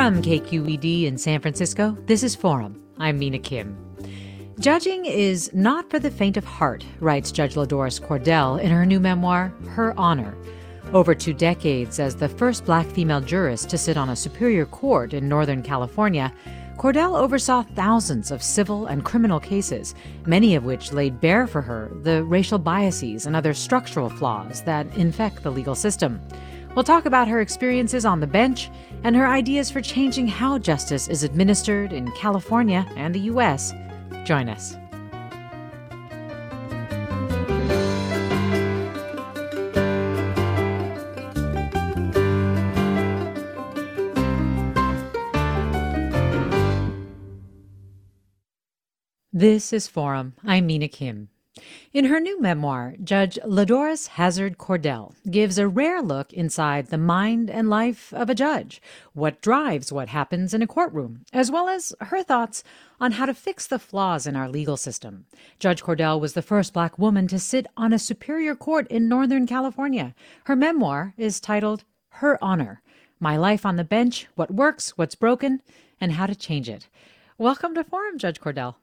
From KQED in San Francisco, this is Forum. I'm Mina Kim. Judging is not for the faint of heart, writes Judge LaDoris Cordell in her new memoir, Her Honor. Over two decades as the first black female jurist to sit on a superior court in Northern California, Cordell oversaw thousands of civil and criminal cases, many of which laid bare for her the racial biases and other structural flaws that infect the legal system. We'll talk about her experiences on the bench and her ideas for changing how justice is administered in California and the U.S. Join us. This is Forum. I'm Mina Kim. In her new memoir, Judge LaDoris Hazard Cordell gives a rare look inside the mind and life of a judge, what drives what happens in a courtroom, as well as her thoughts on how to fix the flaws in our legal system. Judge Cordell was the first black woman to sit on a superior court in Northern California. Her memoir is titled Her Honor My Life on the Bench, What Works, What's Broken, and How to Change It. Welcome to Forum, Judge Cordell.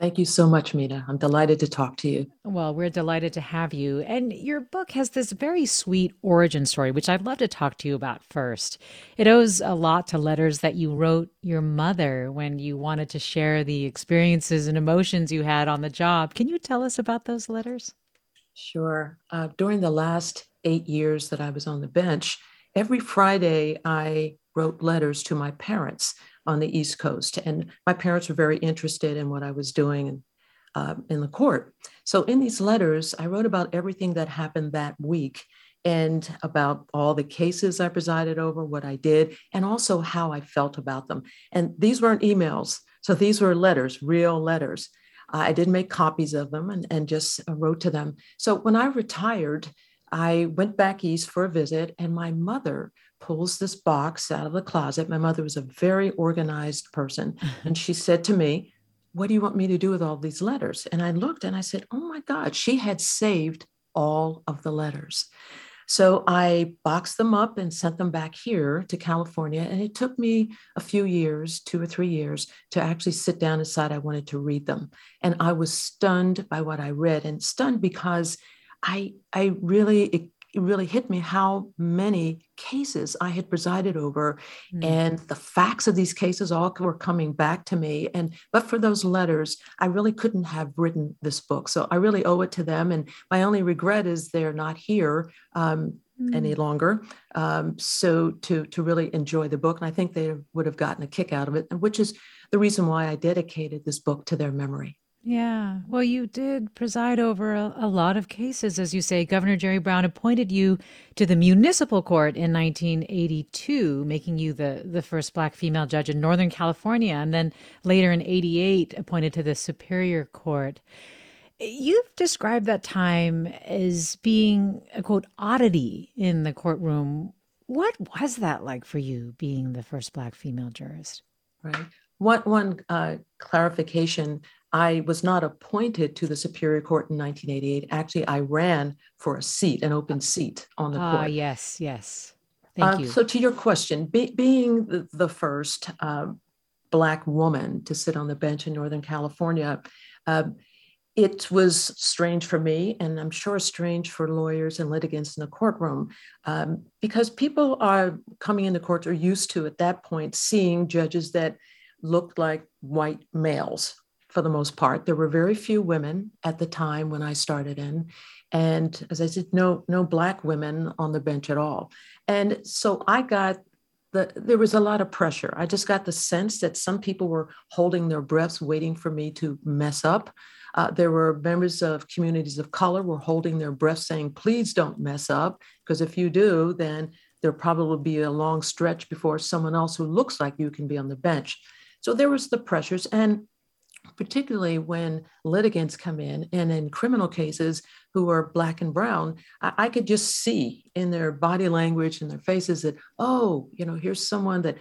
Thank you so much, Mina. I'm delighted to talk to you. Well, we're delighted to have you. And your book has this very sweet origin story, which I'd love to talk to you about first. It owes a lot to letters that you wrote your mother when you wanted to share the experiences and emotions you had on the job. Can you tell us about those letters? Sure. Uh, during the last eight years that I was on the bench, every Friday I wrote letters to my parents on the East Coast. And my parents were very interested in what I was doing uh, in the court. So in these letters, I wrote about everything that happened that week and about all the cases I presided over, what I did, and also how I felt about them. And these weren't emails. So these were letters, real letters. I did make copies of them and, and just uh, wrote to them. So when I retired, I went back east for a visit, and my mother pulls this box out of the closet. My mother was a very organized person. Mm-hmm. and she said to me, What do you want me to do with all these letters? And I looked and I said, Oh my God, she had saved all of the letters. So I boxed them up and sent them back here to California. And it took me a few years, two or three years, to actually sit down and decide I wanted to read them. And I was stunned by what I read and stunned because I, I really it really hit me how many cases I had presided over, mm. and the facts of these cases all were coming back to me. And but for those letters, I really couldn't have written this book. So I really owe it to them. And my only regret is they're not here. Um, mm. Any longer, um, so to to really enjoy the book, and I think they would have gotten a kick out of it, and which is the reason why I dedicated this book to their memory. Yeah. Well, you did preside over a, a, lot of cases. As you say, Governor Jerry Brown appointed you to the municipal court in 1982, making you the, the first black female judge in Northern California. And then later in 88, appointed to the Superior Court. You've described that time as being a quote oddity in the courtroom. What was that like for you, being the first black female jurist? Right. One, one uh, clarification I was not appointed to the Superior Court in 1988. Actually, I ran for a seat, an open seat on the ah, court. Ah, yes, yes. Thank uh, you. So, to your question, be, being the, the first uh, Black woman to sit on the bench in Northern California, uh, it was strange for me, and I'm sure strange for lawyers and litigants in the courtroom, um, because people are coming into the courts are used to at that point seeing judges that looked like white males for the most part. There were very few women at the time when I started in. And as I said, no, no black women on the bench at all. And so I got the, there was a lot of pressure. I just got the sense that some people were holding their breaths, waiting for me to mess up. Uh, there were members of communities of color were holding their breath, saying, "Please don't mess up, because if you do, then there probably will be a long stretch before someone else who looks like you can be on the bench." So there was the pressures, and particularly when litigants come in and in criminal cases who are black and brown, I, I, could just see in their body language and their faces that, oh, you know, here's someone that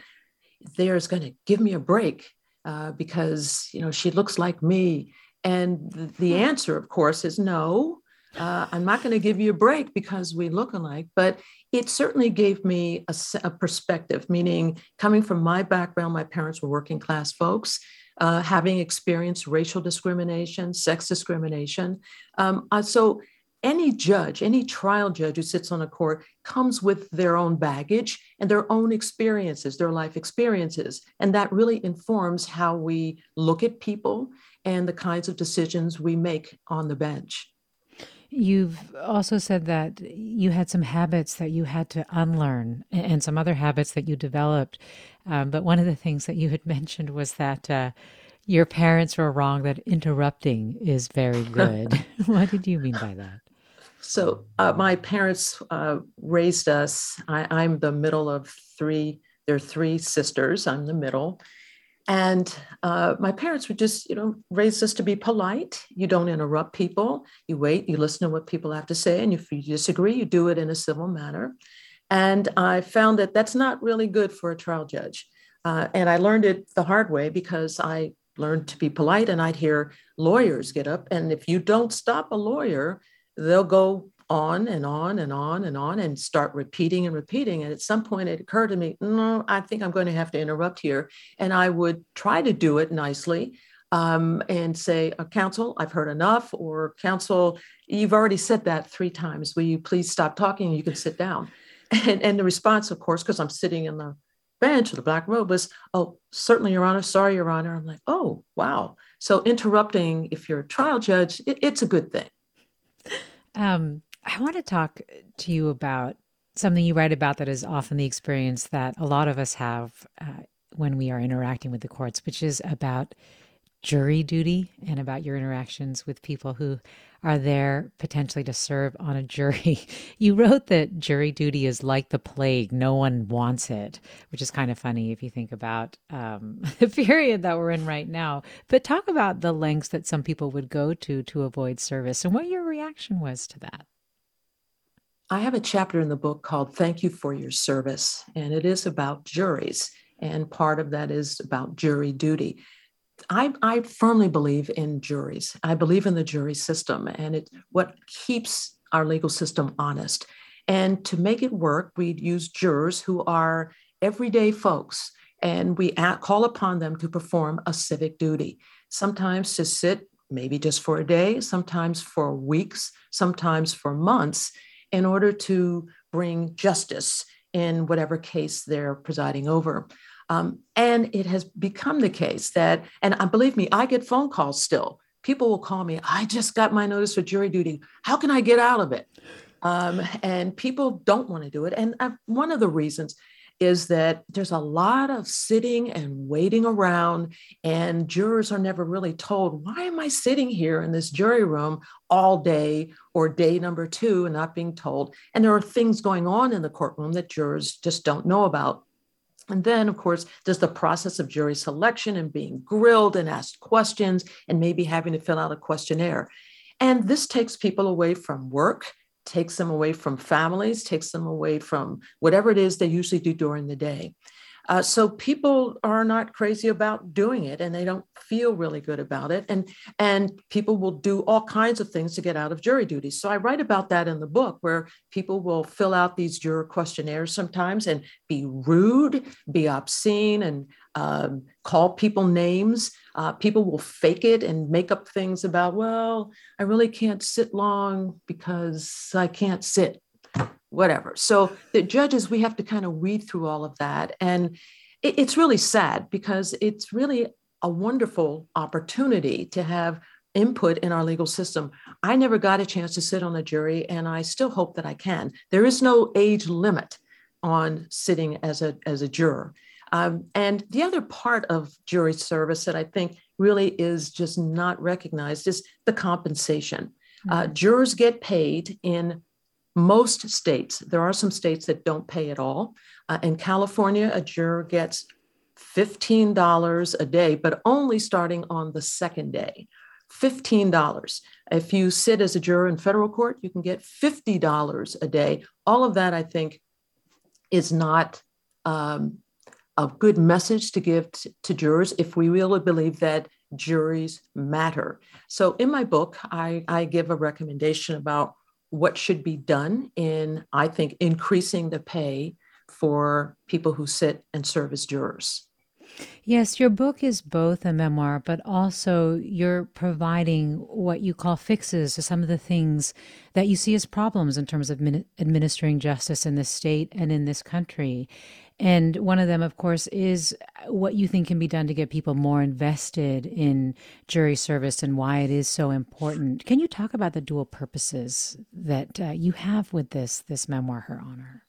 there's going to give me a break uh, because, you know, she looks like me. And the, the hmm. answer, of course, is no. Uh, I'm not going to give you a break because we look alike, but it certainly gave me a, a perspective, meaning coming from my background, my parents were working class folks uh, having experienced racial discrimination, sex discrimination. Um, uh, so any judge, any trial judge who sits on a court comes with their own baggage and their own experiences, their life experiences. And that really informs how we look at people and the kinds of decisions we make on the bench. You've also said that you had some habits that you had to unlearn and some other habits that you developed. Um, but one of the things that you had mentioned was that uh, your parents were wrong that interrupting is very good. what did you mean by that? So, uh, my parents uh, raised us. I, I'm the middle of three. they're three sisters. I'm the middle. And uh, my parents would just, you know, raise us to be polite. You don't interrupt people. You wait, you listen to what people have to say. And if you disagree, you do it in a civil manner. And I found that that's not really good for a trial judge. Uh, and I learned it the hard way because I learned to be polite and I'd hear lawyers get up. And if you don't stop a lawyer, they'll go on and on and on and on and start repeating and repeating. And at some point, it occurred to me, no, I think I'm going to have to interrupt here. And I would try to do it nicely um, and say, uh, Counsel, I've heard enough, or Counsel, you've already said that three times. Will you please stop talking? You can sit down. And, and the response, of course, because I'm sitting in the bench, of the black robe, was, Oh, certainly, Your Honor. Sorry, Your Honor. I'm like, Oh, wow. So interrupting, if you're a trial judge, it, it's a good thing. Um, I want to talk to you about something you write about that is often the experience that a lot of us have uh, when we are interacting with the courts, which is about jury duty and about your interactions with people who are there potentially to serve on a jury. You wrote that jury duty is like the plague, no one wants it, which is kind of funny if you think about um, the period that we're in right now. But talk about the lengths that some people would go to to avoid service and what your reaction was to that. I have a chapter in the book called Thank You for Your Service, and it is about juries. And part of that is about jury duty. I, I firmly believe in juries. I believe in the jury system, and it's what keeps our legal system honest. And to make it work, we'd use jurors who are everyday folks, and we call upon them to perform a civic duty, sometimes to sit maybe just for a day, sometimes for weeks, sometimes for months in order to bring justice in whatever case they're presiding over. Um, and it has become the case that, and uh, believe me, I get phone calls still. People will call me, I just got my notice for jury duty. How can I get out of it? Um, and people don't want to do it. And uh, one of the reasons is that there's a lot of sitting and waiting around, and jurors are never really told, why am I sitting here in this jury room all day or day number two and not being told? And there are things going on in the courtroom that jurors just don't know about. And then, of course, there's the process of jury selection and being grilled and asked questions and maybe having to fill out a questionnaire. And this takes people away from work takes them away from families, takes them away from whatever it is they usually do during the day. Uh, so people are not crazy about doing it and they don't feel really good about it. And, and people will do all kinds of things to get out of jury duty. So I write about that in the book where people will fill out these juror questionnaires sometimes and be rude, be obscene, and um, call people names. Uh, people will fake it and make up things about, well, I really can't sit long because I can't sit whatever. So the judges, we have to kind of weed through all of that. And it, it's really sad because it's really a wonderful opportunity to have input in our legal system. I never got a chance to sit on a jury, and I still hope that I can. There is no age limit on sitting as a, as a juror. Um, and the other part of jury service that I think really is just not recognized is the compensation. Uh, mm-hmm. Uh, jurors get paid in most states. There are some states that don't pay at all. Uh, in California, a juror gets $15 a day, but only starting on the second day. $15. If you sit as a juror in federal court, you can get $50 a day. All of that, I think, is not um, a good message to give t- to jurors if we really believe that juries matter. So, in my book, I, I give a recommendation about what should be done in, I think, increasing the pay for people who sit and serve as jurors. Yes, your book is both a memoir, but also you're providing what you call fixes to some of the things that you see as problems in terms of administering justice in this state and in this country. And one of them, of course, is what you think can be done to get people more invested in jury service and why it is so important. Can you talk about the dual purposes that uh, you have with this this memoir, Her Honor?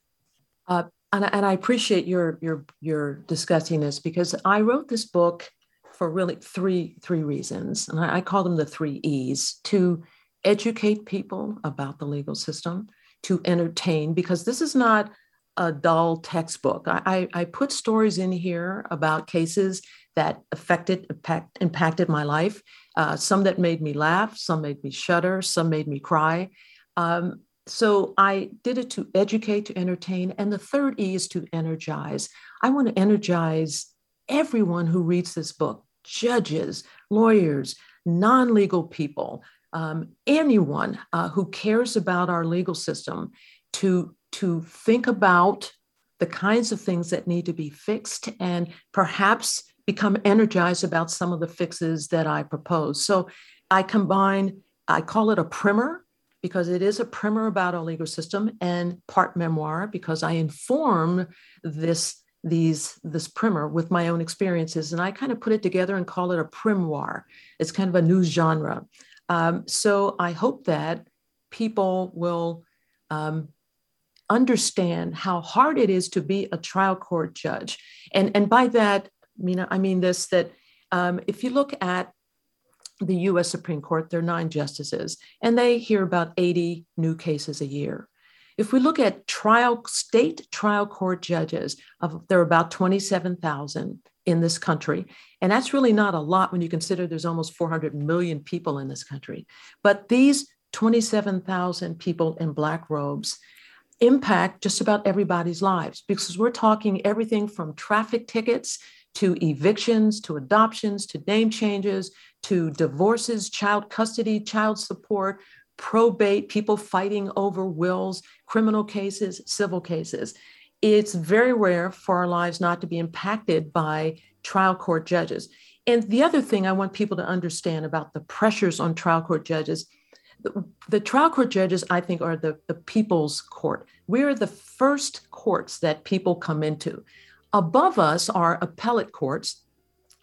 Uh, and, and I appreciate your your your discussing this because I wrote this book for really three three reasons, and I, I call them the three E's: to educate people about the legal system, to entertain, because this is not a dull textbook. I, I, I put stories in here about cases that affected impact, impacted my life. Uh, some that made me laugh, some made me shudder, some made me cry. Um, so I did it to educate, to entertain. And the third E is to energize. I want to energize everyone who reads this book judges, lawyers, non legal people, um, anyone uh, who cares about our legal system to, to think about the kinds of things that need to be fixed and perhaps become energized about some of the fixes that I propose. So I combine, I call it a primer because it is a primer about our legal system and part memoir because I inform this these this primer with my own experiences and I kind of put it together and call it a primoire. It's kind of a new genre. Um, so I hope that people will um, understand how hard it is to be a trial court judge, and and by that, Mina, I mean this that um, if you look at the US Supreme Court, there are nine justices, and they hear about 80 new cases a year. If we look at trial state trial court judges, of, there are about 27,000 in this country. And that's really not a lot when you consider there's almost 400 million people in this country. But these 27,000 people in black robes impact just about everybody's lives because we're talking everything from traffic tickets to evictions, to adoptions, to name changes, to divorces, child custody, child support, probate, people fighting over wills, criminal cases, civil cases. It's very rare for our lives not to be impacted by trial court judges. And the other thing I want people to understand about the pressures on trial court judges the, trial court judges, I think, are the, the people's court. We're the first courts that people come into. Above us are appellate courts,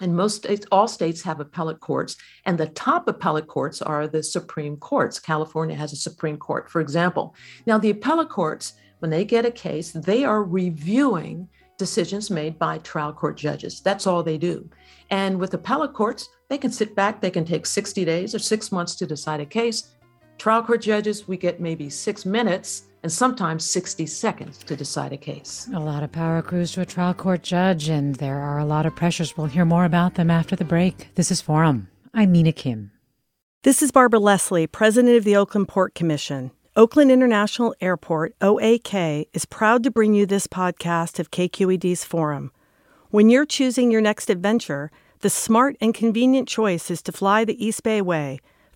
and most states, all states have appellate courts, and the top appellate courts are the Supreme Courts. California has a Supreme Court, for example. Now, the appellate courts, when they get a case, they are reviewing decisions made by trial court judges. That's all they do. And with appellate courts, they can sit back, they can take 60 days or six months to decide a case. Trial court judges, we get maybe six minutes and sometimes 60 seconds to decide a case. A lot of power accrues to a trial court judge, and there are a lot of pressures. We'll hear more about them after the break. This is Forum. I'm Mina Kim. This is Barbara Leslie, President of the Oakland Port Commission. Oakland International Airport, OAK, is proud to bring you this podcast of KQED's Forum. When you're choosing your next adventure, the smart and convenient choice is to fly the East Bay Way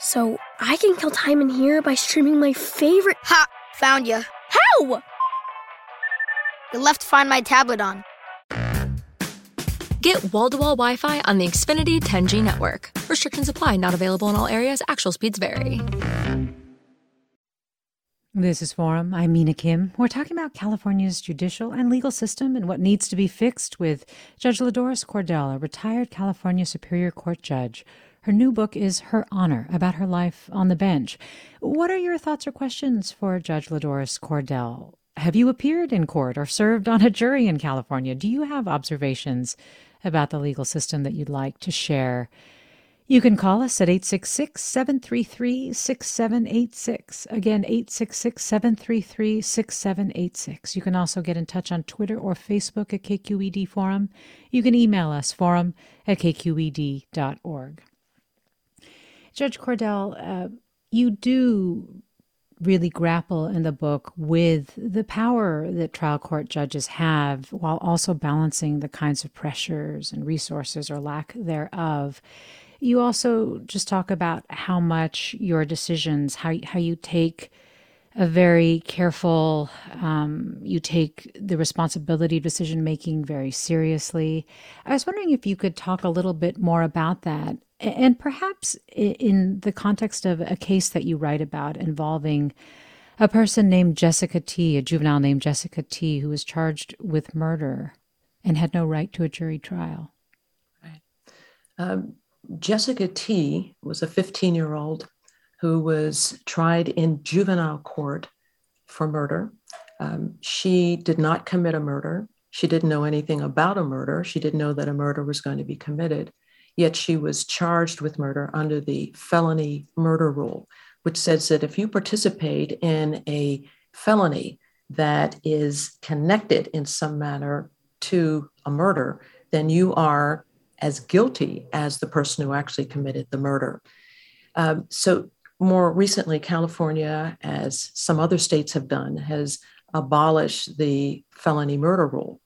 So I can kill time in here by streaming my favorite. Ha! Found you. How? You left Find My tablet on. Get wall to wall Wi Fi on the Xfinity 10G network. Restrictions apply, not available in all areas. Actual speeds vary. This is Forum. I'm Mina Kim. We're talking about California's judicial and legal system and what needs to be fixed with Judge LaDoris Cordell, a retired California Superior Court judge. Her new book is Her Honor, about her life on the bench. What are your thoughts or questions for Judge LaDoris Cordell? Have you appeared in court or served on a jury in California? Do you have observations about the legal system that you'd like to share? You can call us at 866 733 6786. Again, 866 733 6786. You can also get in touch on Twitter or Facebook at KQED Forum. You can email us, forum at kqed.org. Judge Cordell, uh, you do really grapple in the book with the power that trial court judges have while also balancing the kinds of pressures and resources or lack thereof you also just talk about how much your decisions, how how you take a very careful, um, you take the responsibility of decision making very seriously. I was wondering if you could talk a little bit more about that, and perhaps in the context of a case that you write about involving a person named Jessica T, a juvenile named Jessica T, who was charged with murder and had no right to a jury trial. Right. Um, Jessica T was a 15 year old who was tried in juvenile court for murder. Um, she did not commit a murder. She didn't know anything about a murder. She didn't know that a murder was going to be committed. Yet she was charged with murder under the felony murder rule, which says that if you participate in a felony that is connected in some manner to a murder, then you are as guilty as the person who actually committed the murder. Um, so, more recently, California, as some other states have done, has abolished the felony murder rule.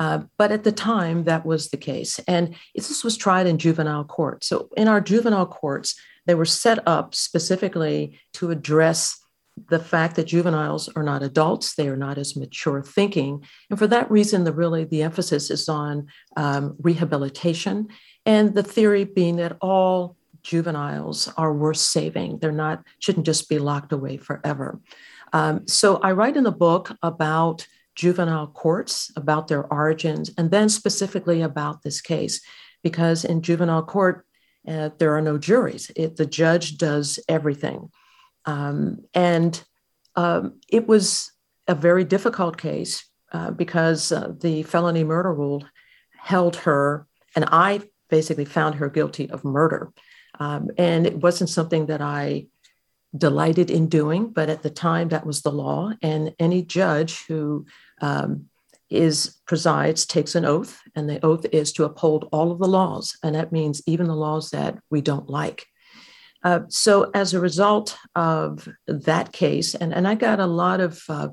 Uh, but at the time, that was the case. And this was tried in juvenile court. So, in our juvenile courts, they were set up specifically to address the fact that juveniles are not adults they are not as mature thinking and for that reason the really the emphasis is on um, rehabilitation and the theory being that all juveniles are worth saving they're not shouldn't just be locked away forever um, so i write in the book about juvenile courts about their origins and then specifically about this case because in juvenile court uh, there are no juries it, the judge does everything um, and um, it was a very difficult case uh, because uh, the felony murder rule held her, and I basically found her guilty of murder. Um, and it wasn't something that I delighted in doing, but at the time that was the law. And any judge who um, is presides takes an oath, and the oath is to uphold all of the laws, and that means even the laws that we don't like. Uh, so as a result of that case, and, and I got a lot of uh,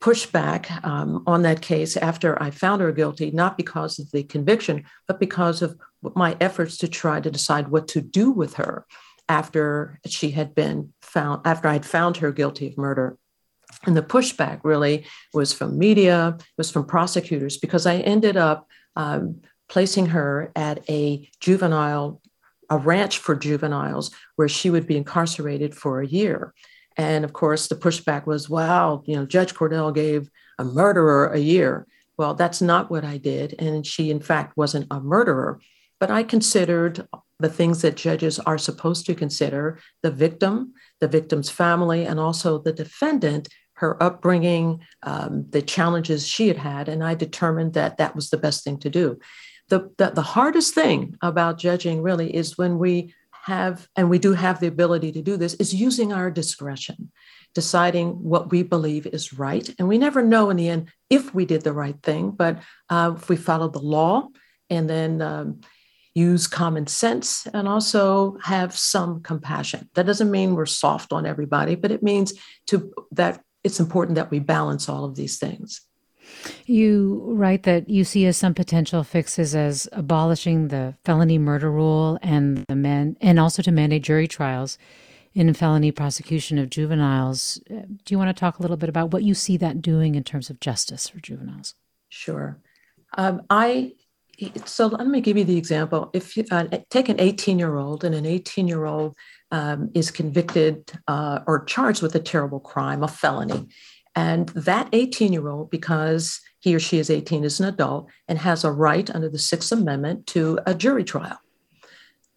pushback um, on that case after I found her guilty, not because of the conviction, but because of my efforts to try to decide what to do with her after she had been found, after I'd found her guilty of murder. And the pushback really was from media, was from prosecutors, because I ended up um, placing her at a juvenile a ranch for juveniles where she would be incarcerated for a year. And of course, the pushback was, wow, you know, Judge Cordell gave a murderer a year. Well, that's not what I did. And she, in fact, wasn't a murderer. But I considered the things that judges are supposed to consider the victim, the victim's family, and also the defendant, her upbringing, um, the challenges she had had. And I determined that that was the best thing to do the, the, the hardest thing about judging really is when we have, and we do have the ability to do this, is using our discretion, deciding what we believe is right. And we never know in the end if we did the right thing, but uh, if we followed the law and then um, use common sense and also have some compassion. That doesn't mean we're soft on everybody, but it means to that it's important that we balance all of these things. You write that you see as some potential fixes as abolishing the felony murder rule and the men, and also to mandate jury trials in felony prosecution of juveniles. Do you want to talk a little bit about what you see that doing in terms of justice for juveniles? Sure. Um, I so let me give you the example. If you uh, take an 18 year old and an 18 year old um, is convicted uh, or charged with a terrible crime, a felony, and that 18 year old, because he or she is 18, is an adult and has a right under the Sixth Amendment to a jury trial.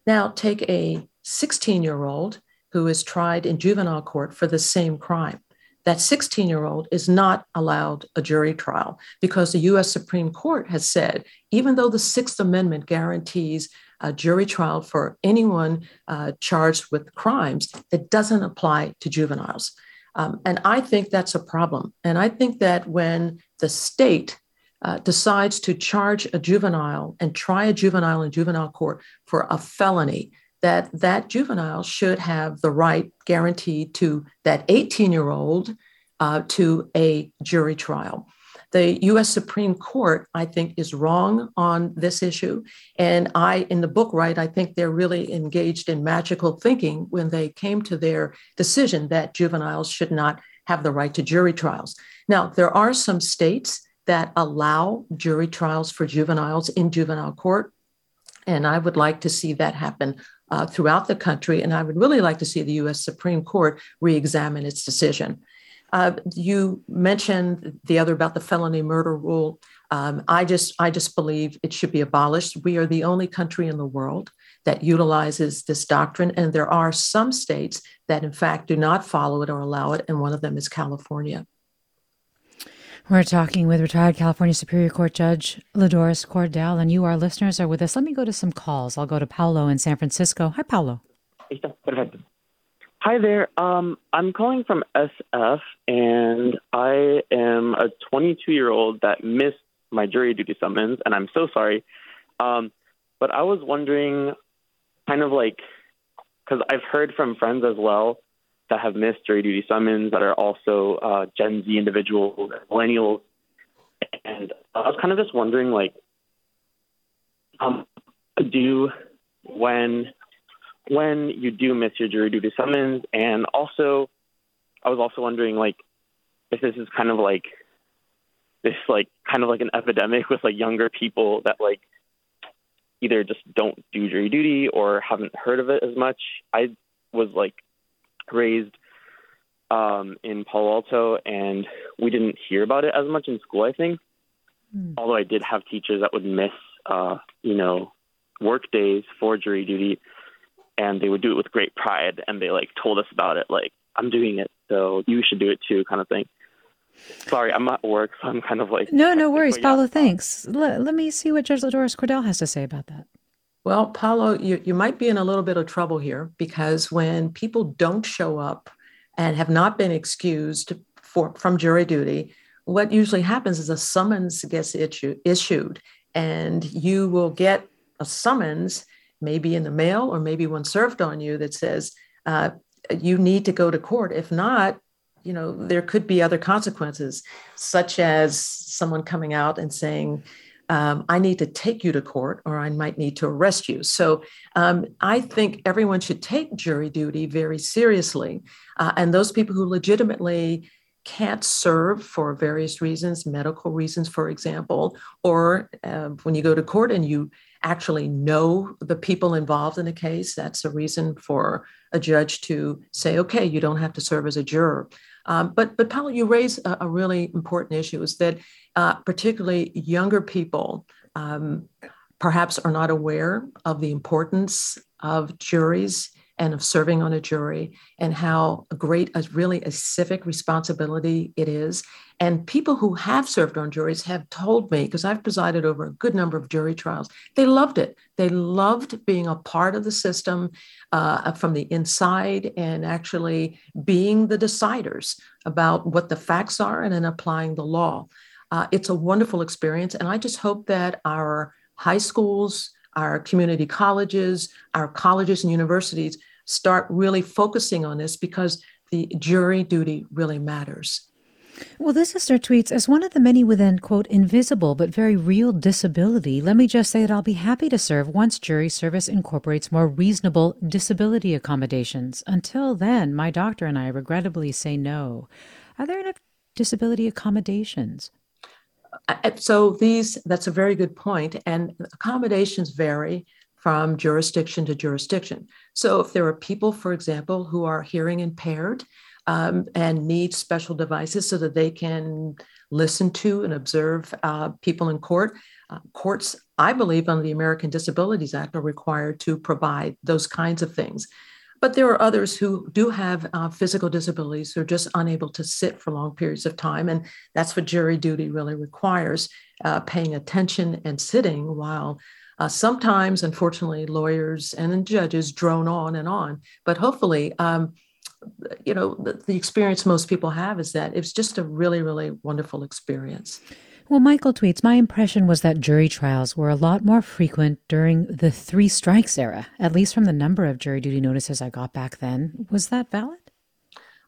Now, take a 16 year old who is tried in juvenile court for the same crime. That 16 year old is not allowed a jury trial because the US Supreme Court has said, even though the Sixth Amendment guarantees a jury trial for anyone uh, charged with crimes, it doesn't apply to juveniles. Um, and I think that's a problem. And I think that when the state uh, decides to charge a juvenile and try a juvenile in juvenile court for a felony, that that juvenile should have the right guaranteed to that 18 year old uh, to a jury trial. The US Supreme Court, I think, is wrong on this issue. And I, in the book, write, I think they're really engaged in magical thinking when they came to their decision that juveniles should not have the right to jury trials. Now, there are some states that allow jury trials for juveniles in juvenile court. And I would like to see that happen uh, throughout the country. And I would really like to see the US Supreme Court re examine its decision. Uh, you mentioned the other about the felony murder rule. Um, I just I just believe it should be abolished. We are the only country in the world that utilizes this doctrine, and there are some states that in fact do not follow it or allow it, and one of them is California. We're talking with retired California Superior Court Judge LaDoris Cordell, and you, our listeners, are with us. Let me go to some calls. I'll go to Paulo in San Francisco. Hi, Paulo. Hi there. Um, I'm calling from SF, and I am a 22 year old that missed my jury duty summons, and I'm so sorry. Um, but I was wondering, kind of like, because I've heard from friends as well that have missed jury duty summons that are also uh, Gen Z individuals, millennials, and I was kind of just wondering, like, um, do when when you do miss your jury duty summons. And also, I was also wondering, like, if this is kind of like this, like, kind of like an epidemic with like younger people that like either just don't do jury duty or haven't heard of it as much. I was like raised um, in Palo Alto, and we didn't hear about it as much in school. I think, mm. although I did have teachers that would miss, uh, you know, work days for jury duty and they would do it with great pride and they like told us about it like i'm doing it so you should do it too kind of thing sorry i'm at work so i'm kind of like no no worries paulo thanks let, let me see what judge ladoris cordell has to say about that well paulo you, you might be in a little bit of trouble here because when people don't show up and have not been excused for, from jury duty what usually happens is a summons gets issue, issued and you will get a summons maybe in the mail or maybe one served on you that says uh, you need to go to court. If not, you know, there could be other consequences, such as someone coming out and saying, um, I need to take you to court or I might need to arrest you. So um, I think everyone should take jury duty very seriously. Uh, and those people who legitimately can't serve for various reasons, medical reasons, for example, or uh, when you go to court and you actually know the people involved in a case, that's a reason for a judge to say, okay, you don't have to serve as a juror. Um, but, but Paulo, you raise a, a, really important issue is that uh, particularly younger people um, perhaps are not aware of the importance of juries and of serving on a jury and how great a really a civic responsibility it is. And people who have served on juries have told me because i've presided over a good number of jury trials they loved it. They loved being a part of the system uh, from the inside and actually being the deciders about what the facts are and then applying the law uh, it's a wonderful experience and i just hope that our high schools our community colleges, our colleges and universities start really focusing on this because the jury duty really matters. Well, this sister tweets As one of the many with an, quote, invisible but very real disability, let me just say that I'll be happy to serve once jury service incorporates more reasonable disability accommodations. Until then, my doctor and I regrettably say no. Are there enough disability accommodations? So, these, that's a very good. And accommodations vary from jurisdiction to jurisdiction. So, if there are people, for example, who are hearing impaired, um, and need special devices so that they can listen to and observe uh, people in court. Uh, courts, I believe, under the American Disabilities Act, are required to provide those kinds of things. But there are others who do have uh, physical disabilities who are just unable to sit for long periods of time. And that's what jury duty really requires uh, paying attention and sitting while uh, sometimes, unfortunately, lawyers and judges drone on and on. But hopefully, um, you know, the, the experience most people have is that it's just a really, really wonderful experience. Well, Michael tweets, my impression was that jury trials were a lot more frequent during the three strikes era, at least from the number of jury duty notices I got back then. Was that valid?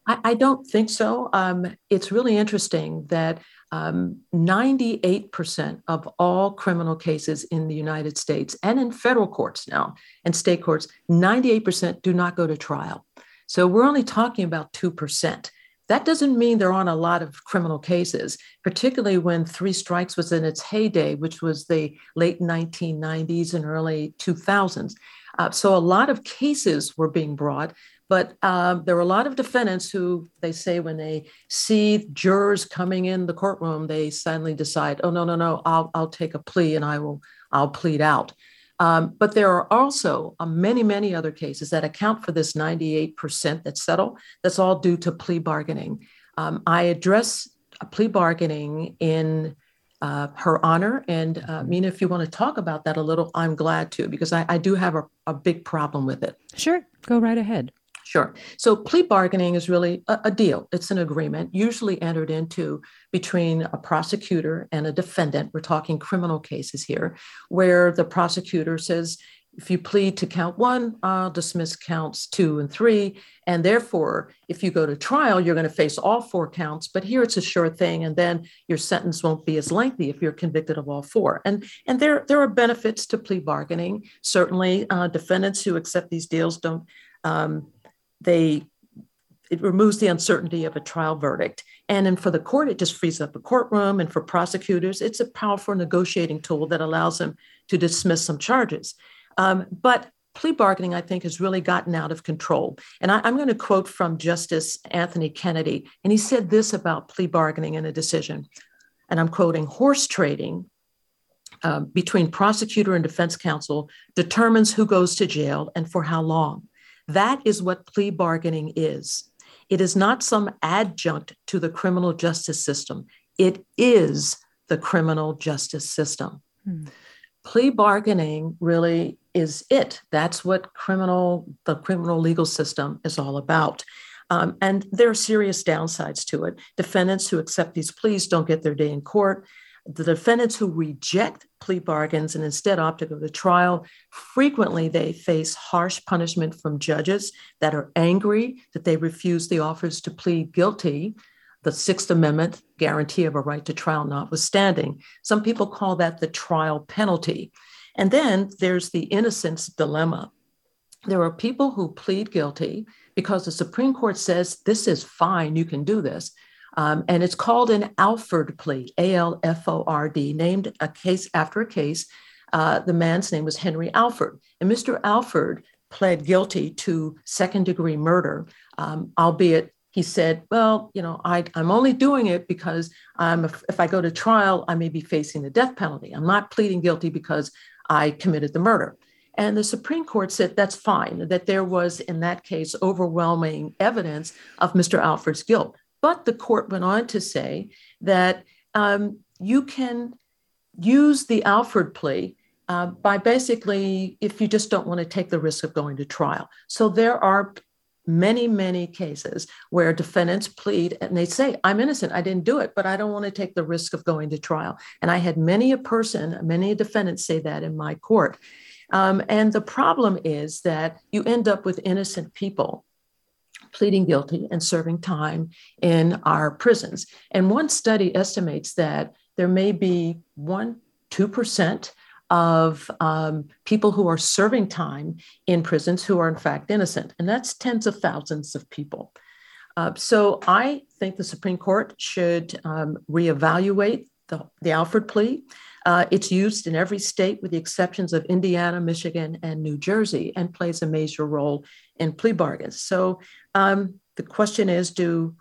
I, I don't think so. Um, it's really interesting that um, 98% of all criminal cases in the United States and in federal courts now and state courts, 98% do not go to trial. So we're only talking about 2%. That doesn't mean there aren't a lot of criminal cases, particularly when Three Strikes was in its heyday, which was the late 1990s and early 2000s. Uh, so a lot of cases were being brought, but um, there were a lot of defendants who they say when they see jurors coming in the courtroom, they suddenly decide, oh no no no, I'll I'll take a plea and I will I'll plead out. Um, but there are also uh, many, many other cases that account for this 98% that settle. That's all due to plea bargaining. Um, I address plea bargaining in uh, her honor. And uh, Mina, if you want to talk about that a little, I'm glad to, because I, I do have a, a big problem with it. Sure, go right ahead. Sure. So plea bargaining is really a, a, deal. It's an agreement usually entered into between a prosecutor and a defendant. We're talking criminal cases here, where the prosecutor says, if you plead to count one, I'll dismiss counts two and three. And therefore, if you go to trial, you're going to face all four counts. But here it's a sure thing. And then your sentence won't be as lengthy if you're convicted of all four. And, and there, there are benefits to plea bargaining. Certainly, uh, defendants who accept these deals don't. Um, they it removes the uncertainty of a trial verdict. And then for the court, it just frees up a courtroom. And for prosecutors, it's a powerful negotiating tool that allows them to dismiss some charges. Um, but plea bargaining, I think, has really gotten out of control. And I, am going to quote from Justice Anthony Kennedy. And he said this about plea bargaining in a decision. And I'm quoting horse trading uh, between prosecutor and defense counsel determines who goes to jail and for how long. That is what plea bargaining is. It is not some adjunct to the criminal justice system, it is the criminal justice system. Hmm. Plea bargaining really is it. That's what criminal the criminal legal system is all about. Um, and there are serious downsides to it. Defendants who accept these pleas don't get their day in court the defendants who reject plea bargains and instead opt to go to trial frequently they face harsh punishment from judges that are angry that they refuse the offers to plead guilty the sixth amendment guarantee of a right to trial notwithstanding. Some people call that the trial penalty. And then there's the innocence dilemma. There are people who plead guilty because the supreme court says this is fine you can do this um, and it's called an Alford plea, A L F O R D, named a case after a case. Uh, the man's name was Henry Alford. And Mr. Alford pled guilty to second degree murder, um, albeit he said, Well, you know, I, am only doing it because I'm, if I go to trial, I may be facing the death penalty. I'm not pleading guilty because I committed the murder. And the Supreme Court said that's fine, that there was, in that case, overwhelming evidence of Mr. Alford's guilt. But the court went on to say that um, you can use the Alford plea uh, by basically, if you just don't want to take the risk of going to trial. So there are many, many cases where defendants plead and they say, I'm innocent, I didn't do it, but I don't want to take the risk of going to trial. And I had many a person, many a defendant say that in my court. Um, and the problem is that you end up with innocent people pleading guilty and serving time in our prisons. And one study estimates that there may be one, 2% of um, people who are serving time in prisons who are in fact innocent. And that's tens of thousands of people. Uh, so I think the Supreme Court should um, reevaluate the, the Alford plea. Uh, it's used in every state with the exceptions of Indiana, Michigan, and New Jersey, and plays a major role in plea bargains. So um, the question is do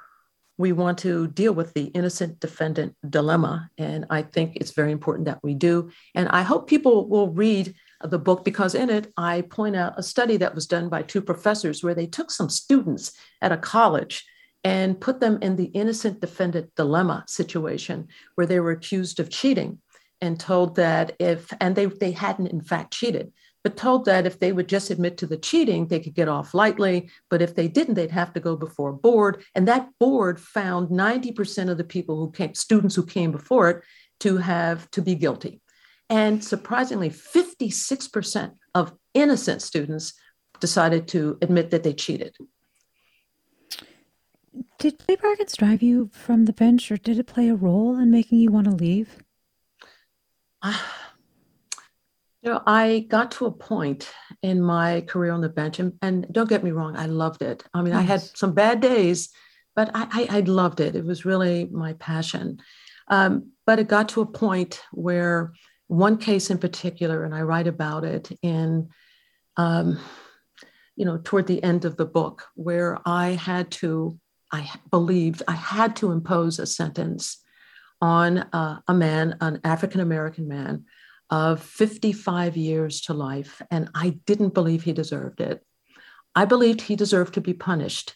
we want to deal with the innocent defendant dilemma? And I think it's very important that we do. And I hope people will read the book because in it, I point out a study that was done by two professors where they took some students at a college and put them in the innocent defendant dilemma situation where they were accused of cheating and told that if, and they, they hadn't in fact cheated, but told that if they would just admit to the cheating, they could get off lightly. But if they didn't, they'd have to go before a board. And that board found 90% of the people who came, students who came before it, to have to be guilty. And surprisingly, 56% of innocent students decided to admit that they cheated. Did plea bargains drive you from the bench, or did it play a role in making you want to leave? Ah, You know, I got to a point in my career on the bench, and, and don't get me wrong, I loved it. I mean. I had some bad days, but I, I, I, loved it. It was really my passion. Um, but it got to a point where one case in particular, and I write about it in, um, you know, toward the end of the book, where I had to, I believed I had to impose a sentence on uh, a man, an African American man, of 55 years to life, and I didn't believe he deserved it. I believed he deserved to be punished,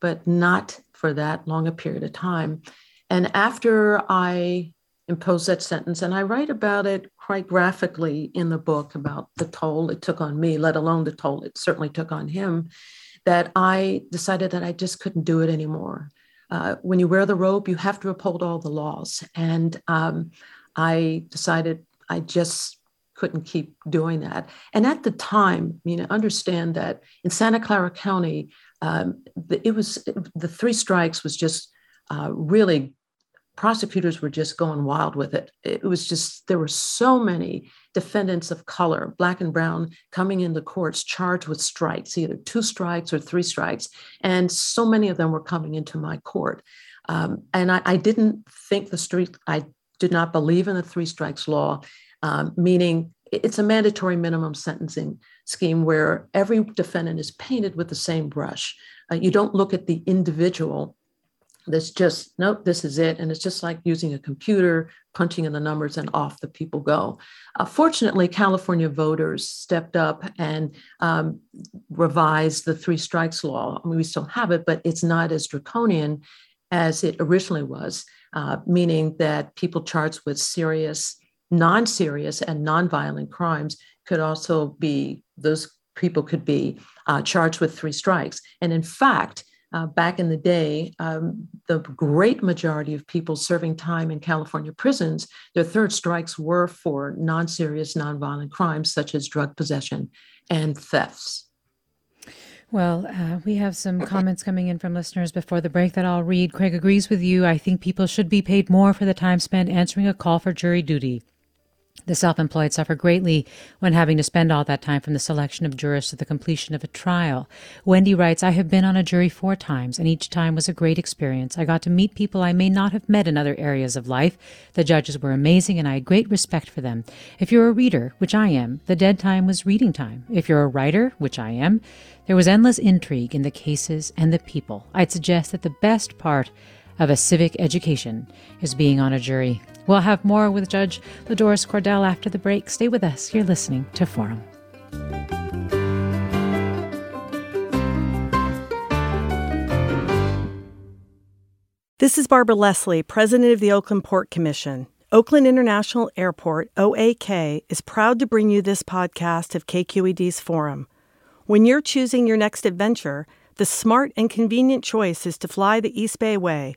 but not for that long a period of time. And after I imposed that sentence, and I write about it quite graphically in the book about the toll it took on me, let alone the toll it certainly took on him, that I decided that I just couldn't do it anymore. Uh, when you wear the robe, you have to uphold all the laws. And um, I decided I just couldn't keep doing that. And at the time, you know, understand that in Santa Clara County, um, the, it was the three strikes was just uh, really prosecutors were just going wild with it. It was just, there were so many defendants of color, black and brown, coming into courts charged with strikes, either two strikes or three strikes. And so many of them were coming into my court. Um, and I, I, didn't think the street, I did not believe in the three strikes law, um, meaning it's a mandatory minimum sentencing scheme where every defendant is painted with the same brush. Uh, you don't look at the individual that's just nope this is it and it's just like using a computer punching in the numbers and off the people go. Uh, fortunately california voters stepped up and um, revised the three strikes law. I mean, we still have it but it's not as draconian as it originally was uh, meaning that people charged with serious non-serious and non-violent crimes could also be those people could be uh, charged with three strikes and in fact uh, back in the day, um, the great majority of people serving time in California prisons, their third strikes were for non serious, non-violent crimes such as drug possession and thefts. Well, uh, we have some comments coming in from listeners before the break that I'll read. Craig agrees with you. I think people should be paid more for the time spent answering a call for jury duty. The self employed suffer greatly when having to spend all that time from the selection of jurors to the completion of a trial. Wendy writes, I have been on a jury four times, and each time was a great experience. I got to meet people I may not have met in other areas of life. The judges were amazing, and I had great respect for them. If you're a reader, which I am, the dead time was reading time. If you're a writer, which I am, there was endless intrigue in the cases and the people. I'd suggest that the best part of a civic education is being on a jury. We'll have more with Judge LaDoris Cordell after the break. Stay with us. You're listening to Forum. This is Barbara Leslie, President of the Oakland Port Commission. Oakland International Airport, OAK, is proud to bring you this podcast of KQED's Forum. When you're choosing your next adventure, the smart and convenient choice is to fly the East Bay Way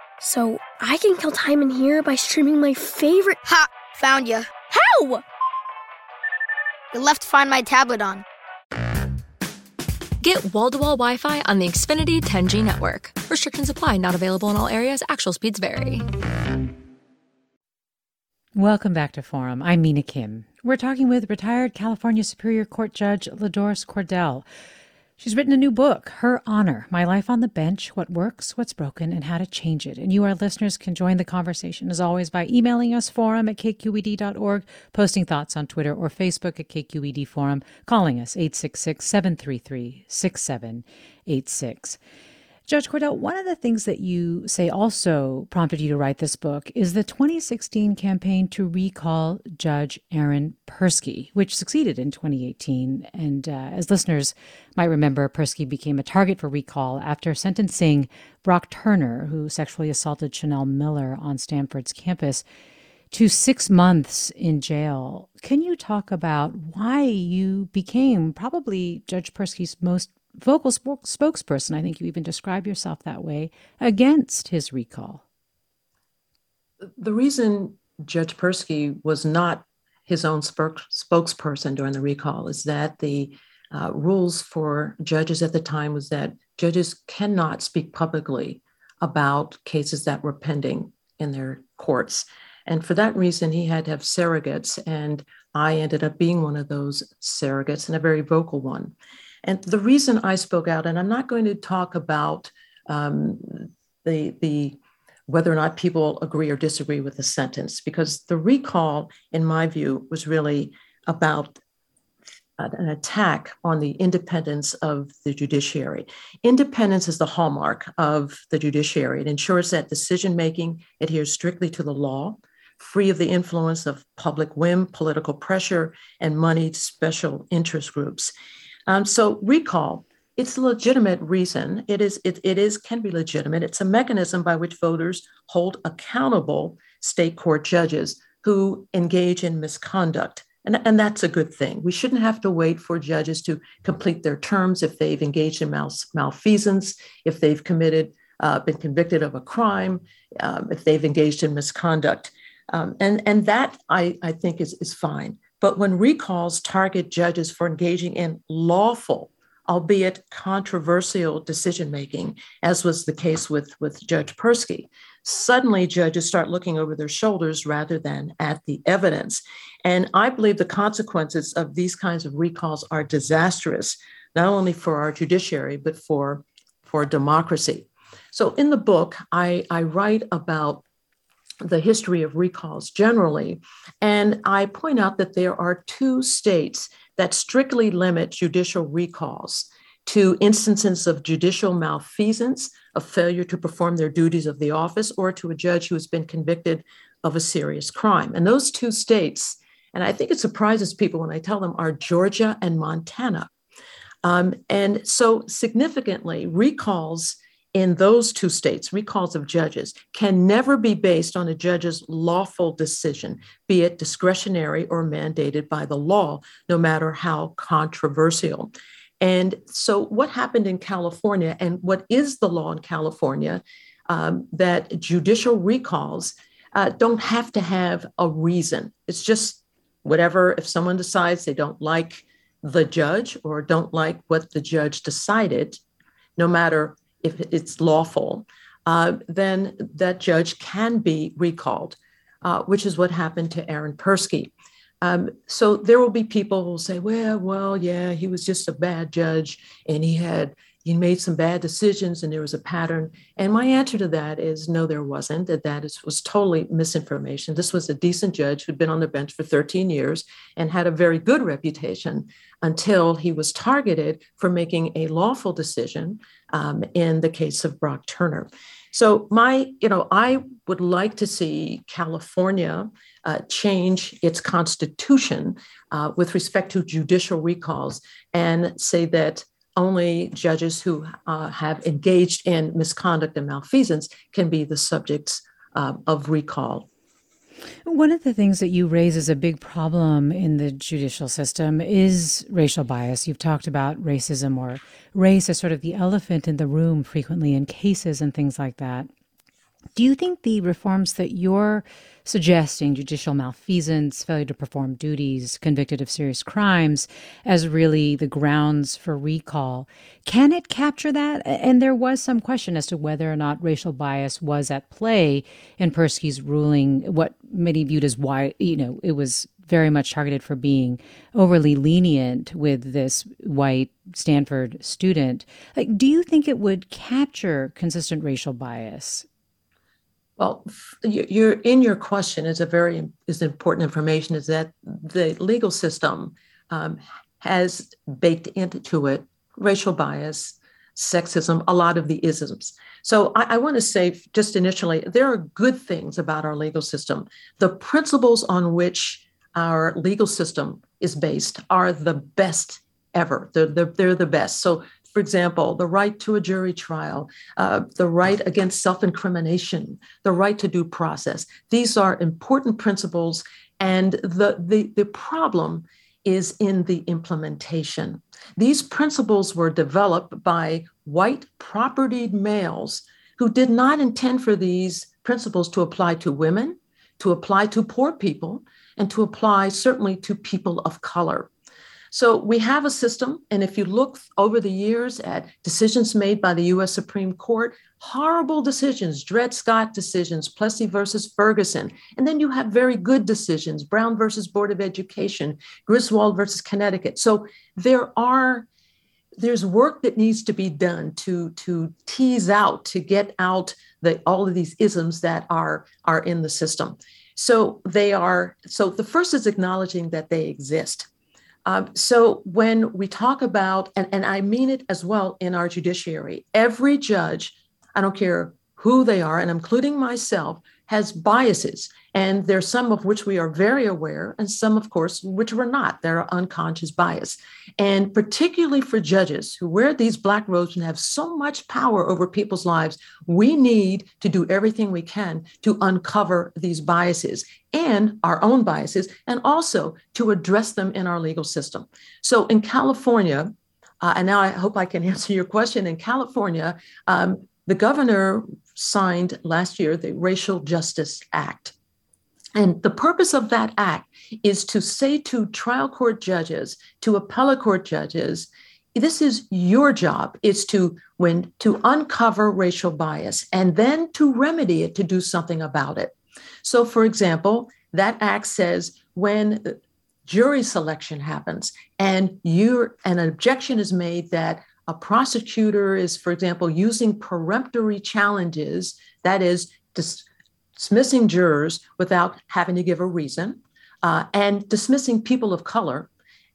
So I can kill time in here by streaming my favorite. Ha! Found you. How? You left Find My tablet on. Get wall to wall Wi Fi on the Xfinity 10G network. Restrictions apply, not available in all areas. Actual speeds vary. Welcome back to Forum. I'm Mina Kim. We're talking with retired California Superior Court Judge LaDoris Cordell. She's written a new book, Her Honor My Life on the Bench What Works, What's Broken, and How to Change It. And you, our listeners, can join the conversation as always by emailing us forum at kqed.org, posting thoughts on Twitter or Facebook at KQED Forum, calling us 866 733 6786. Judge Cordell, one of the things that you say also prompted you to write this book is the 2016 campaign to recall Judge Aaron Persky, which succeeded in 2018. And uh, as listeners might remember, Persky became a target for recall after sentencing Brock Turner, who sexually assaulted Chanel Miller on Stanford's campus, to six months in jail. Can you talk about why you became probably Judge Persky's most vocal sp- spokesperson, I think you even describe yourself that way, against his recall. The reason Judge Persky was not his own spokesperson during the recall is that the uh, rules for judges at the time was that judges cannot speak publicly about cases that were pending in their courts. And for that reason, he had to have surrogates. And I ended up being one of those surrogates and a very vocal one. And the reason I spoke out, and I'm not going to talk about um, the the whether or not people agree or disagree with the sentence, because the recall, in my view, was really about an attack on the independence of the judiciary. Independence is the hallmark of the judiciary. It ensures that decision making adheres strictly to the law, free of the influence of public whim, political pressure, and moneyed special interest groups. Um, so recall, it's a legitimate reason. It is, it, it is, can be legitimate. It's a mechanism by which voters hold accountable state court judges who engage in misconduct. And, and that's a good thing. We shouldn't have to wait for judges to complete their terms if they've engaged in mal- malfeasance, if they've committed, uh, been convicted of a crime, um, if they've engaged in misconduct. Um, and, and that I, I think is, is fine. But when recalls target judges for engaging in lawful, albeit controversial decision making, as was the case with, with Judge Persky, suddenly judges start looking over their shoulders rather than at the evidence. And I believe the consequences of these kinds of recalls are disastrous, not only for our judiciary, but for, for democracy. So in the book, I, I write about the history of recalls generally. And I point out that there are two states that strictly limit judicial recalls to instances of judicial malfeasance, of failure to perform their duties of the office, or to a judge who has been convicted of a serious crime. And those two states, and I think it surprises people when I tell them, are Georgia and Montana. Um, and so significantly, recalls in those two states, recalls of judges, can never be based on a judge's lawful decision, be it discretionary or mandated by the law, no matter how controversial. And so, what happened in California, and what is the law in California, um, that judicial recalls uh, don't have to have a reason. It's just whatever, if someone decides they don't like the judge or don't like what the judge decided, no matter if it's lawful, uh, then that judge can be recalled, uh, which is what happened to Aaron Persky. Um, so there will be people who will say, well, well, yeah, he was just a bad judge and he had he made some bad decisions and there was a pattern. And my answer to that is no, there wasn't. That that is, was totally misinformation. This was a decent judge who'd been on the bench for 13 years and had a very good reputation until he was targeted for making a lawful decision um, in the case of Brock Turner. So my, you know, I would like to see California uh, change its constitution uh, with respect to judicial recalls and say that only judges who uh, have engaged in misconduct and malfeasance can be the subjects uh, of recall. One of the things that you raise as a big problem in the judicial system is racial bias. You've talked about racism or race as sort of the elephant in the room frequently in cases and things like that. Do you think the reforms that you're suggesting, judicial malfeasance, failure to perform duties, convicted of serious crimes, as really the grounds for recall, can it capture that? And there was some question as to whether or not racial bias was at play in Persky's ruling, what many viewed as why, you know, it was very much targeted for being overly lenient with this white Stanford student. Like, do you think it would capture consistent racial bias? Well, you're in your question is a very is important information is that the legal system um, has baked into it racial bias, sexism, a lot of the isms. So I, I want to say just initially, there are good things about our legal system. The principles on which our legal system is based are the best ever. They're, they're, they're the best. So for example, the right to a jury trial, uh, the right against self incrimination, the right to due process. These are important principles. And the, the, the problem is in the implementation. These principles were developed by white propertied males who did not intend for these principles to apply to women, to apply to poor people, and to apply certainly to people of color. So we have a system, and if you look over the years at decisions made by the US Supreme Court, horrible decisions, Dred Scott decisions, Plessy versus Ferguson, and then you have very good decisions, Brown versus Board of Education, Griswold versus Connecticut. So there are there's work that needs to be done to to tease out to get out the all of these isms that are are in the system so they are so the first is acknowledging that they exist um, so when we talk about, and, and I mean it as well in our judiciary, every judge, I don't care who they are, and including myself, has biases. And there's some of which we are very aware, and some, of course, which we're not. There are unconscious bias. And particularly for judges who wear these black robes and have so much power over people's lives, we need to do everything we can to uncover these biases and our own biases, and also to address them in our legal system. So in California, uh, and now I hope I can answer your question. In California, um, the governor signed last year the Racial Justice Act. And the purpose of that act is to say to trial court judges, to appellate court judges, this is your job is to when to uncover racial bias and then to remedy it to do something about it so for example that act says when jury selection happens and you an objection is made that a prosecutor is, for example, using peremptory challenges, that is, dis- dismissing jurors without having to give a reason, uh, and dismissing people of color,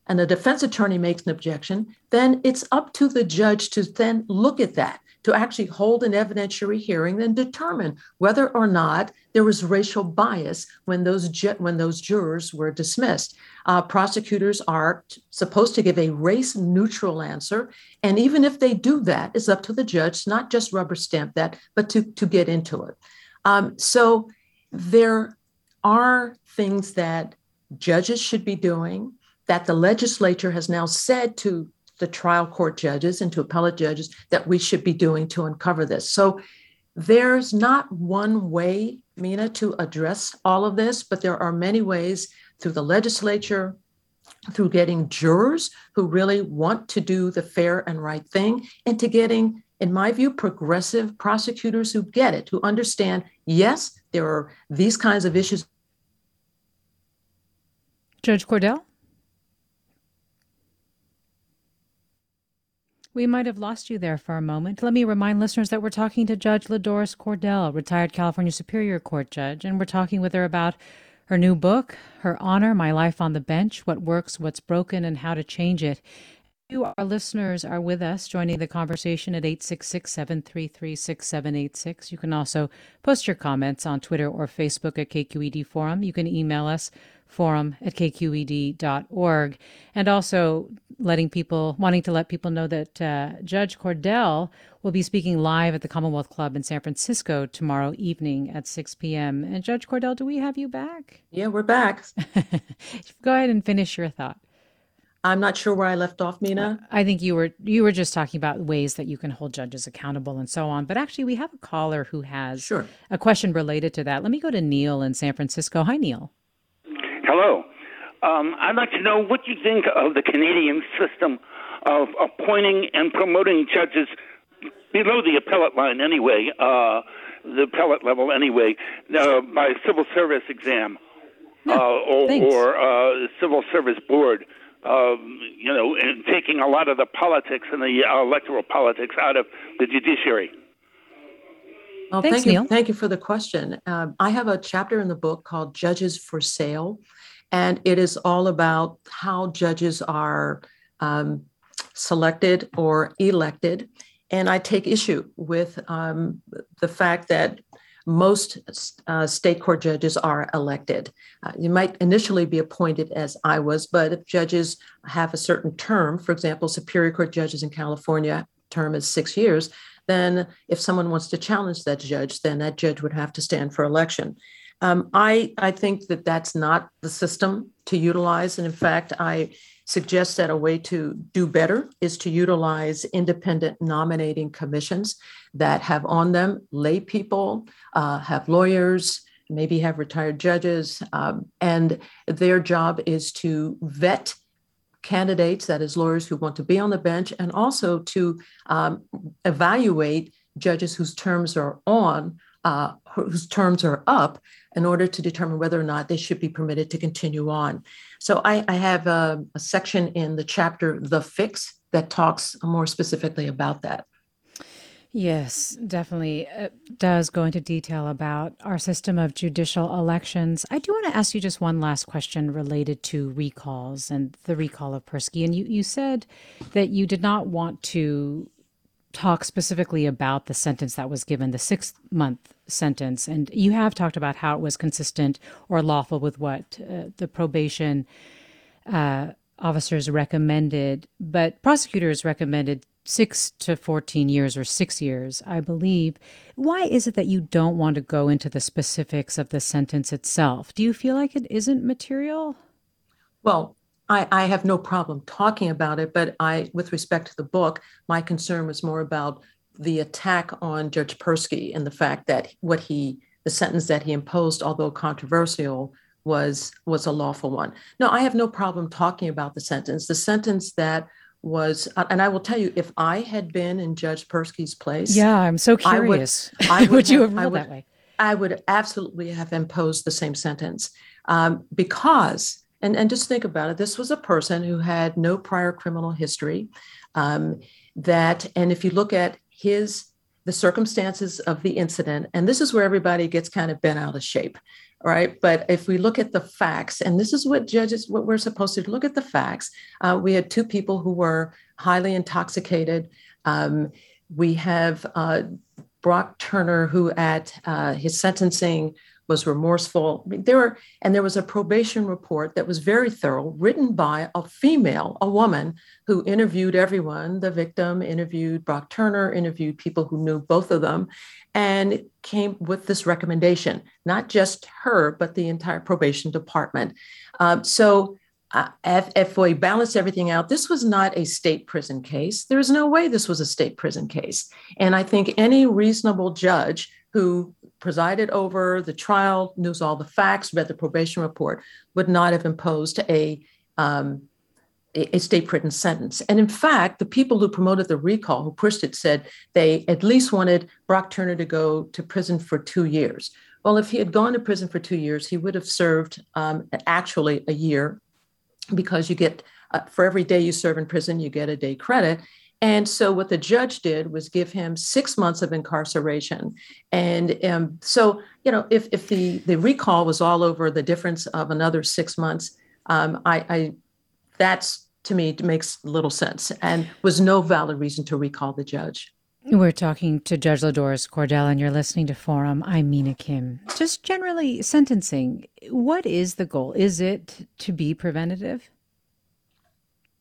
and the defense attorney makes an objection, then it's up to the judge to then look at that to actually hold an evidentiary hearing and determine whether or not there was racial bias when those ju- when those jurors were dismissed. Uh, prosecutors are t- supposed to give a race neutral answer, and even if they do that, it's up to the judge not just rubber stamp that, but to to get into it. Um, so there are things that judges should be doing that the legislature has now said to the trial court judges and to appellate judges that we should be doing to uncover this. So there's not one way, Mina, to address all of this, but there are many ways through the legislature, through getting jurors who really want to do the fair and right thing, and to getting, in my view, progressive prosecutors who get it, who understand, yes, there are these kinds of issues. Judge Cordell? We might have lost you there for a moment. Let me remind listeners that we're talking to Judge LaDoris Cordell, retired California Superior Court judge, and we're talking with her about her new book, Her Honor My Life on the Bench What Works, What's Broken, and How to Change It. Our listeners are with us joining the conversation at 866-733-6786. You can also post your comments on Twitter or Facebook at KQED Forum. You can email us forum at kqed.org and also letting people wanting to let people know that uh, judge cordell will be speaking live at the commonwealth club in san francisco tomorrow evening at 6 p.m and judge cordell do we have you back? Yeah we're back. Go ahead and finish your thought I'm not sure where I left off, Mina. I think you were you were just talking about ways that you can hold judges accountable and so on. But actually, we have a caller who has sure. a question related to that. Let me go to Neil in San Francisco. Hi, Neil. Hello. Um, I'd like to know what you think of the Canadian system of appointing and promoting judges below the appellate line, anyway, uh, the appellate level, anyway, uh, by civil service exam uh, or, or uh, civil service board um, you know, and taking a lot of the politics and the uh, electoral politics out of the judiciary. Well, Thanks, thank you. Neil. Thank you for the question. Um, I have a chapter in the book called Judges for Sale, and it is all about how judges are um, selected or elected. And I take issue with um, the fact that most uh, state court judges are elected. Uh, you might initially be appointed as I was, but if judges have a certain term, for example, Superior Court judges in California term is six years, then if someone wants to challenge that judge, then that judge would have to stand for election. Um, I, I think that that's not the system to utilize. And in fact, I suggest that a way to do better is to utilize independent nominating commissions that have on them lay people, uh, have lawyers, maybe have retired judges, um, and their job is to vet candidates, that is, lawyers who want to be on the bench, and also to um, evaluate judges whose terms are on, uh, whose terms are up, in order to determine whether or not they should be permitted to continue on. So I, I have a, a section in the chapter, The Fix, that talks more specifically about that. Yes, definitely it does go into detail about our system of judicial elections. I do want to ask you just one last question related to recalls and the recall of Persky. And you, you said that you did not want to talk specifically about the sentence that was given, the six month sentence. And you have talked about how it was consistent or lawful with what uh, the probation uh, officers recommended, but prosecutors recommended six to 14 years or six years, I believe. Why is it that you don't want to go into the specifics of the sentence itself? Do you feel like it isn't material? Well, I, I have no problem talking about it, but I, with respect to the book, my concern was more about the attack on Judge Persky and the fact that what he, the sentence that he imposed, although controversial, was was a lawful one. No, I have no problem talking about the sentence. The sentence that was, and I will tell you, if I had been in Judge Persky's place, yeah, I'm so curious. I would, I would, would you have ruled ruled that way? I would absolutely have imposed the same sentence um, because and, and just think about it this was a person who had no prior criminal history um, that and if you look at his the circumstances of the incident and this is where everybody gets kind of bent out of shape right? But if we look at the facts and this is what judges what we're supposed to look at the facts uh, we had two people who were highly intoxicated. Um, we have uh, brock turner who at uh, his sentencing was remorseful. I mean, there were, and there was a probation report that was very thorough, written by a female, a woman who interviewed everyone. The victim interviewed Brock Turner, interviewed people who knew both of them, and came with this recommendation. Not just her, but the entire probation department. Um, so. Uh, if, if we balance everything out, this was not a state prison case. There is no way this was a state prison case. And I think any reasonable judge who presided over the trial, knows all the facts, read the probation report, would not have imposed a um, a state prison sentence. And in fact, the people who promoted the recall, who pushed it, said they at least wanted Brock Turner to go to prison for two years. Well, if he had gone to prison for two years, he would have served um, actually a year because you get, uh, for every day you serve in prison, you get a day credit. And so what the judge did was give him six months of incarceration. And um, so, you know, if, if the, the recall was all over the difference of another six months, um, I, I, that's to me makes little sense and was no valid reason to recall the judge. We're talking to Judge LaDoris Cordell, and you're listening to Forum. I'm Mina Kim. Just generally, sentencing, what is the goal? Is it to be preventative?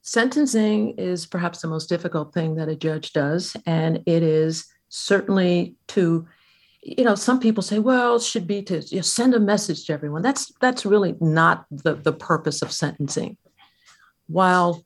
Sentencing is perhaps the most difficult thing that a judge does, and it is certainly to you know some people say well it should be to you know, send a message to everyone. That's that's really not the, the purpose of sentencing. While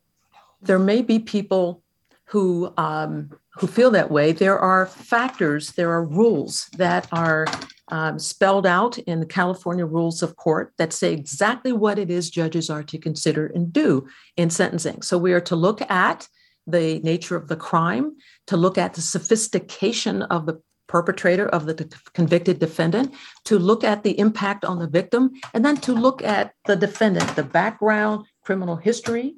there may be people who um, who feel that way, there are factors, there are rules that are um, spelled out in the California Rules of Court that say exactly what it is judges are to consider and do in sentencing. So we are to look at the nature of the crime, to look at the sophistication of the perpetrator of the convicted defendant, to look at the impact on the victim, and then to look at the defendant, the background, criminal history,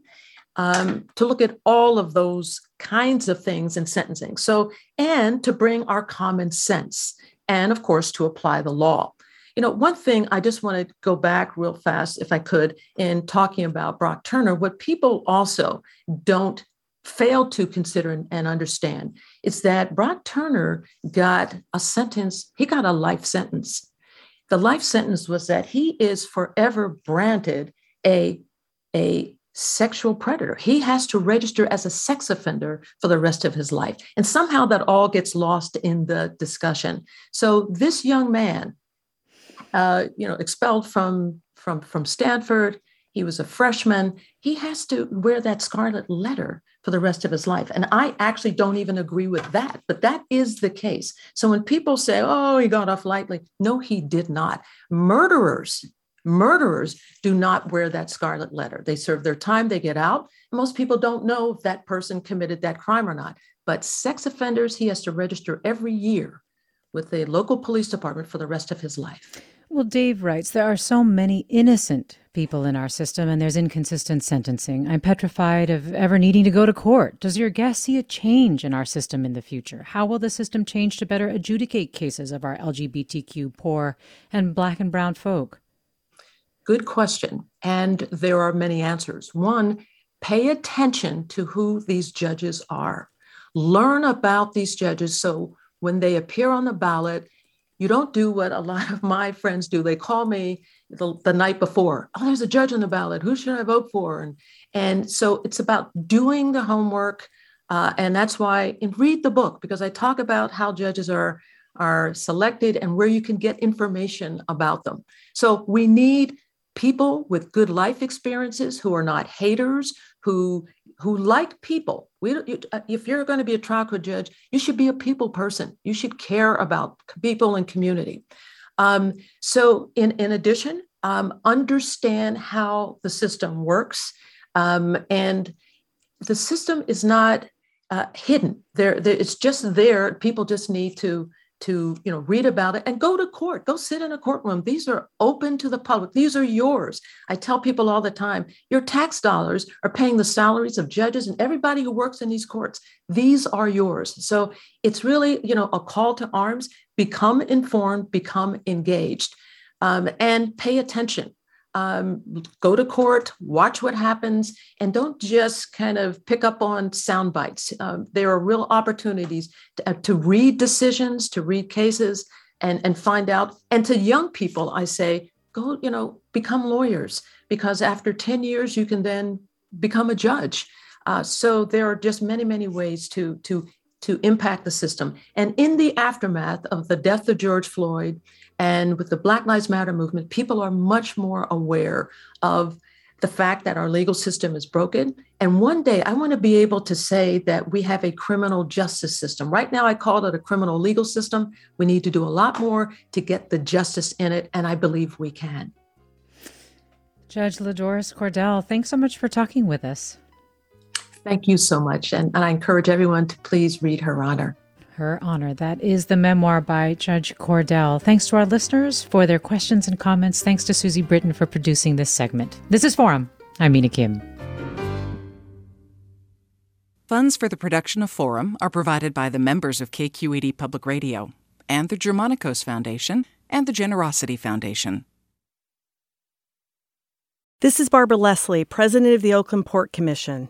um, to look at all of those kinds of things in sentencing. So, and to bring our common sense, and of course, to apply the law. You know, one thing I just want to go back real fast, if I could, in talking about Brock Turner, what people also don't fail to consider and understand is that Brock Turner got a sentence, he got a life sentence. The life sentence was that he is forever branded a, a sexual predator. He has to register as a sex offender for the rest of his life. And somehow that all gets lost in the discussion. So this young man, uh, you know, expelled from from from Stanford, he was a freshman. He has to wear that scarlet letter for the rest of his life. And I actually don't even agree with that, but that is the case. So when people say, oh, he got off lightly, no, he did not. Murderers Murderers do not wear that scarlet letter. They serve their time, they get out. Most people don't know if that person committed that crime or not. But sex offenders, he has to register every year with the local police department for the rest of his life. Well, Dave writes there are so many innocent people in our system and there's inconsistent sentencing. I'm petrified of ever needing to go to court. Does your guest see a change in our system in the future? How will the system change to better adjudicate cases of our LGBTQ, poor, and black and brown folk? Good question. And there are many answers. One, pay attention to who these judges are. Learn about these judges so when they appear on the ballot, you don't do what a lot of my friends do. They call me the, the night before. Oh, there's a judge on the ballot. Who should I vote for? And, and so it's about doing the homework. Uh, and that's why, and read the book because I talk about how judges are, are selected and where you can get information about them. So we need people with good life experiences who are not haters, who who like people. We, uh, if you're going to be a trial court judge, you should be a people person. You should care about people and community. Um, so, in in addition, um, understand how the system works, um, and the system is not uh, hidden. There, there, it's just there. People just need to to you know read about it and go to court. Go sit in a courtroom. These are open to the public. These are yours. I tell people all the time your tax dollars are paying the salaries of judges and everybody who works in these courts. These are yours. So it's really you know a call to arms. Become informed become engaged um, and pay attention um, go to court, watch what happens, and don't just kind of pick up on sound bites. Um, there are real opportunities to, uh, to, read decisions, to read cases, and, and find out. And to young people, I say, go, you know, become lawyers because after 10 years, you can then become a judge. Uh, so there are just many, many ways to, to, to impact the system. And in the aftermath of the death of George Floyd, and with the Black Lives Matter movement, people are much more aware of the fact that our legal system is broken. And one day I want to be able to say that we have a criminal justice system. Right now, I call it a criminal legal system. We need to do a lot more to get the justice in it, and I believe we can. Judge LaDoris Cordell, thanks so much for talking with us. Thank you so much. And, and I encourage everyone to please read her honor her honor. That is the memoir by Judge Cordell. Thanks to our listeners for their questions and comments. Thanks to Susie Britton for producing this segment. This is Forum. I'm Mina Kim. Funds for the production of Forum are provided by the members of KQED Public Radio and the Germanacos Foundation and the Generosity Foundation. This is Barbara Leslie, President of the Oakland Port Commission.